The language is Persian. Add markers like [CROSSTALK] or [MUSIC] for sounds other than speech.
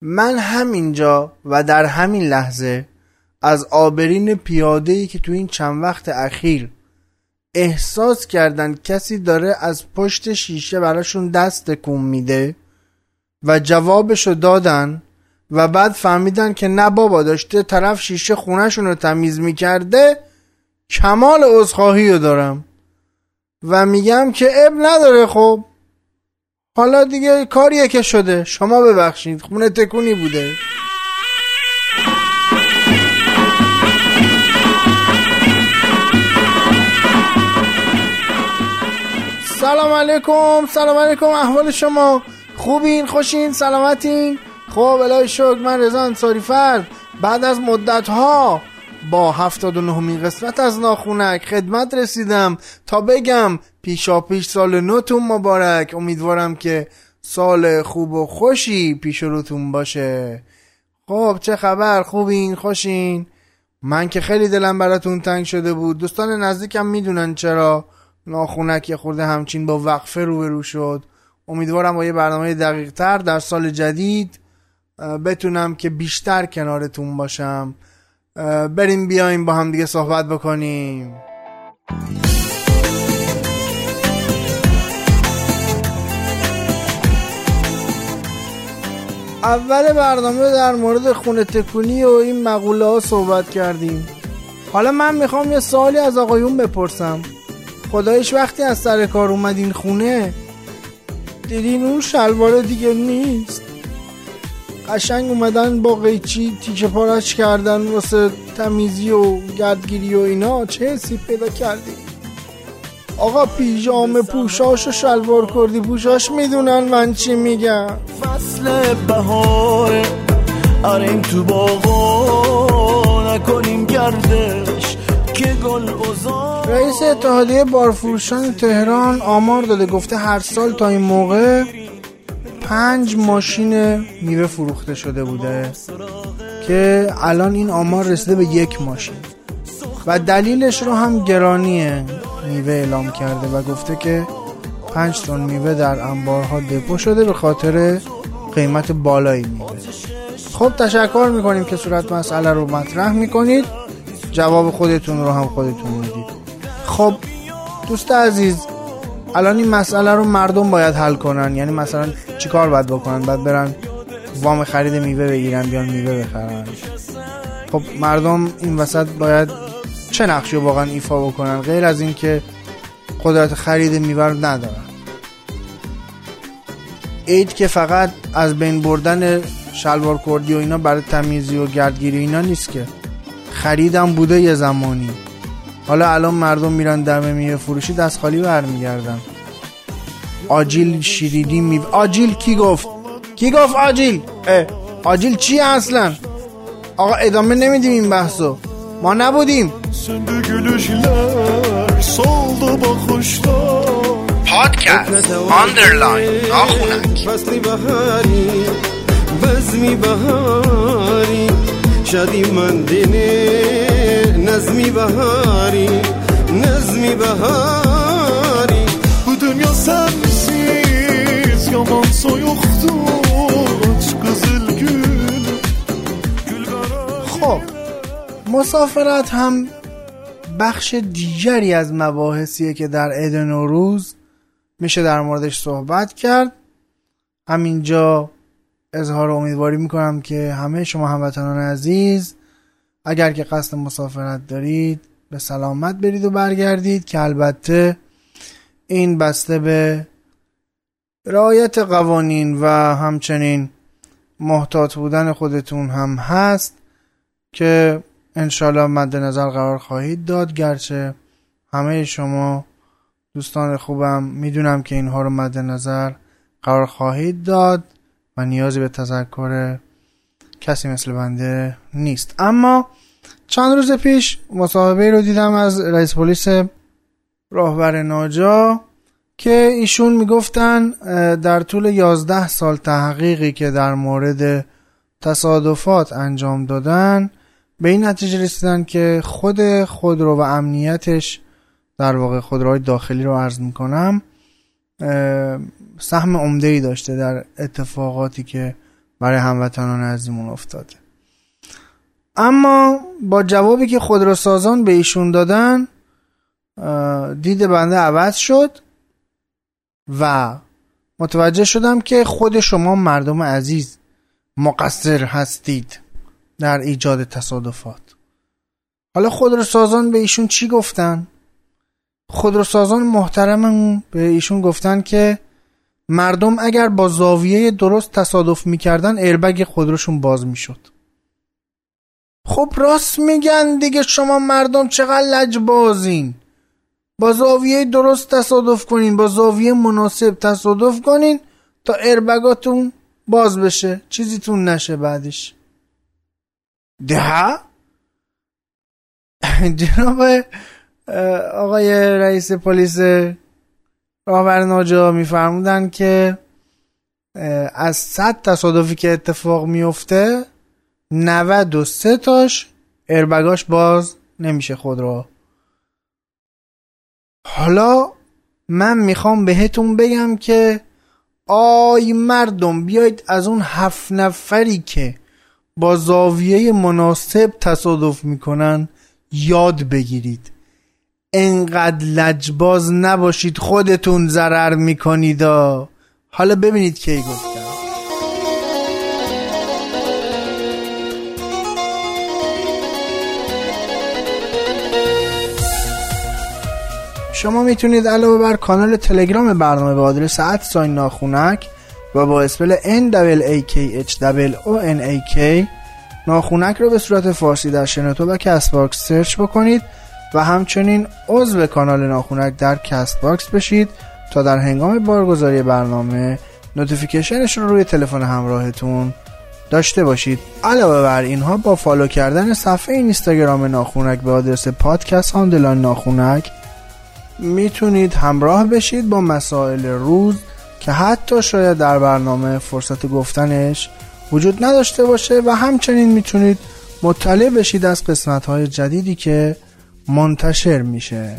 من همینجا و در همین لحظه از آبرین پیادهی که تو این چند وقت اخیر احساس کردن کسی داره از پشت شیشه براشون دست تکون میده و جوابشو دادن و بعد فهمیدن که نه بابا داشته طرف شیشه خونهشون رو تمیز می‌کرده کمال عذرخواهی رو دارم. و میگم که اب نداره خب. حالا دیگه کاریه که شده. شما ببخشید. خونه تکونی بوده. سلام علیکم. سلام علیکم احوال شما. خوبین؟ خوشین؟ سلامتین؟ خب الهی شکر. من رضا انصاری فرد. بعد از مدت ها با 79 مین قسمت از ناخونک خدمت رسیدم تا بگم پیشا پیش سال نوتون مبارک. امیدوارم که سال خوب و خوشی پیش روتون باشه. خب چه خبر؟ خوبین؟ خوشین؟ من که خیلی دلم براتون تنگ شده بود. دوستان نزدیکم می‌دونن چرا. ناخونک یه خورده همچین با وقفه روبرو شد. امیدوارم با یه برنامه دقیق تر در سال جدید بتونم که بیشتر کنارتون باشم. بریم بیایم با هم دیگه صحبت بکنیم. اول برنامه در مورد خونه تکونی و این مقوله ها صحبت کردیم. حالا من می‌خوام یه سوالی از آقایون بپرسم. خدایش وقتی از سر کار اومدین خونه دیدین اون شلوار دیگه نیست؟ قشنگ اومدن با قیچی تیکه پارش کردن واسه تمیزی و گردگیری و اینا. چه حسی پیدا کردی؟ آقا پیژامه پوشاش و شلوار کردی. پوشاش می‌دونن من چی میگم. فصل بهاره اریم تو باغا نکنیم گردش که گل رئیس اتحادیه بارفروشان تهران آمار داده گفته هر سال تا این موقع پنج ماشین میوه فروخته شده بوده که الان این آمار رسیده به یک ماشین. و دلیلش رو هم گرانی میوه اعلام کرده و گفته که پنج تن میوه در انبارها دپو شده به خاطر قیمت بالایی میوه. خب تشکر می‌کنیم که صورت مسئله رو مطرح می‌کنید. جواب خودتون رو هم خودتون می‌دید. خب دوست عزیز الان این مسئله رو مردم باید حل کنن. یعنی مثلا چیکار باید بکنن؟ باید برن وام خرید میوه بگیرن بیان میوه بخرن. خب مردم این وسط باید چه نقشی واقعا ایفا بکنن؟ غیر از اینکه قدرت خرید میوه رو ندارن. عید که فقط از بین بردن شلوار کردی و اینا برای تمیزی و گردگیری اینا نیست که. خریدم بوده یه زمانی. حالا الان مردم میرن دم میوه فروشی دست خالی برمیگردن. آجیل شیرینی می آجیل کی گفت؟ کی گفت آجیل؟ آجیل چی اصلا؟ آقا ادامه نمیدیم این بحثو. ما نبودیم. پادکست underline ناخونک. فصلی بهاری بزمی بهاری. شادی من دینه نظمی بهاری. نظمی بهاری Gül خب مسافرت هم بخش دیگری از مباحثیه که در عید نوروز میشه در موردش صحبت کرد. همینجا اظهار امیدواری می‌کنم که همه شما هموطنان عزیز اگر که قصد مسافرت دارید به سلامت برید و برگردید که البته این بسته به رعایت قوانین و همچنین محتاط بودن خودتون هم هست که انشالله مد نظر قرار خواهید داد. گرچه همه شما دوستان خوبم می‌دونم که اینها رو مد نظر قرار خواهید داد و نیازی به تذکر کسی مثل بنده نیست. اما چند روز پیش مصاحبه رو دیدم از رئیس پلیس راهبر ناجا. که ایشون می‌گفتن در طول 11 سال تحقیقی که در مورد تصادفات انجام دادن به این نتیجه رسیدن که خود خودرو و امنیتش در واقع خودروهای داخلی رو عرض می‌کنم سهم عمده ای داشته در اتفاقاتی که برای هموطنان عزیزمون افتاده. اما با جوابی که خودروسازان به ایشون دادن دید بنده عوض شد. و متوجه شدم که خود شما مردم عزیز مقصر هستید در ایجاد تصادفات. حالا خودروسازان به ایشون چی گفتن؟ خودروسازان محترممون به ایشون گفتن که مردم اگر با زاویه درست تصادف می‌کردن ایربگ خودروشون باز می‌شد. خب راست میگن دیگه شما مردم چقدر لجبازین؟ با زاویه درست تصادف کنین با زاویه مناسب تصادف کنین تا اربگاتون باز بشه چیزیتون نشه بعدش. ده؟ [LAUGHS] جناب آقای رئیس پلیس راهبر ناجا میفرمودن که از صد تصادفی که اتفاق میفته 93 تاش اربگاش باز نمیشه خود را حالا من می‌خوام بهتون بگم که آی مردم بیاید از اون هفت نفری که با زاویه مناسب تصادف می‌کنن یاد بگیرید. انقدر لجباز نباشید خودتون ضرر می‌کنید. حالا ببینید کی گفتم شما می‌تونید علاوه بر کانال تلگرام برنامه به آدرس sign ناخونک و با spell N A K H O N A K ناخونک رو به صورت فارسی در شنوتو و کست باکس search بکنید و همچنین عضو کانال ناخونک در کست باکس بشید تا در هنگام بارگذاری برنامه notification ش رو روی تلفن همراهتون داشته باشید. علاوه بر اینها با follow کردن صفحه اینستاگرام ناخونک به آدرس پادکست underline ناخونک می‌تونید همراه بشید با مسائل روز که حتی شاید در برنامه فرصت گفتنش وجود نداشته باشه و همچنین می‌تونید مطلع بشید از قسمت های جدیدی که منتشر میشه.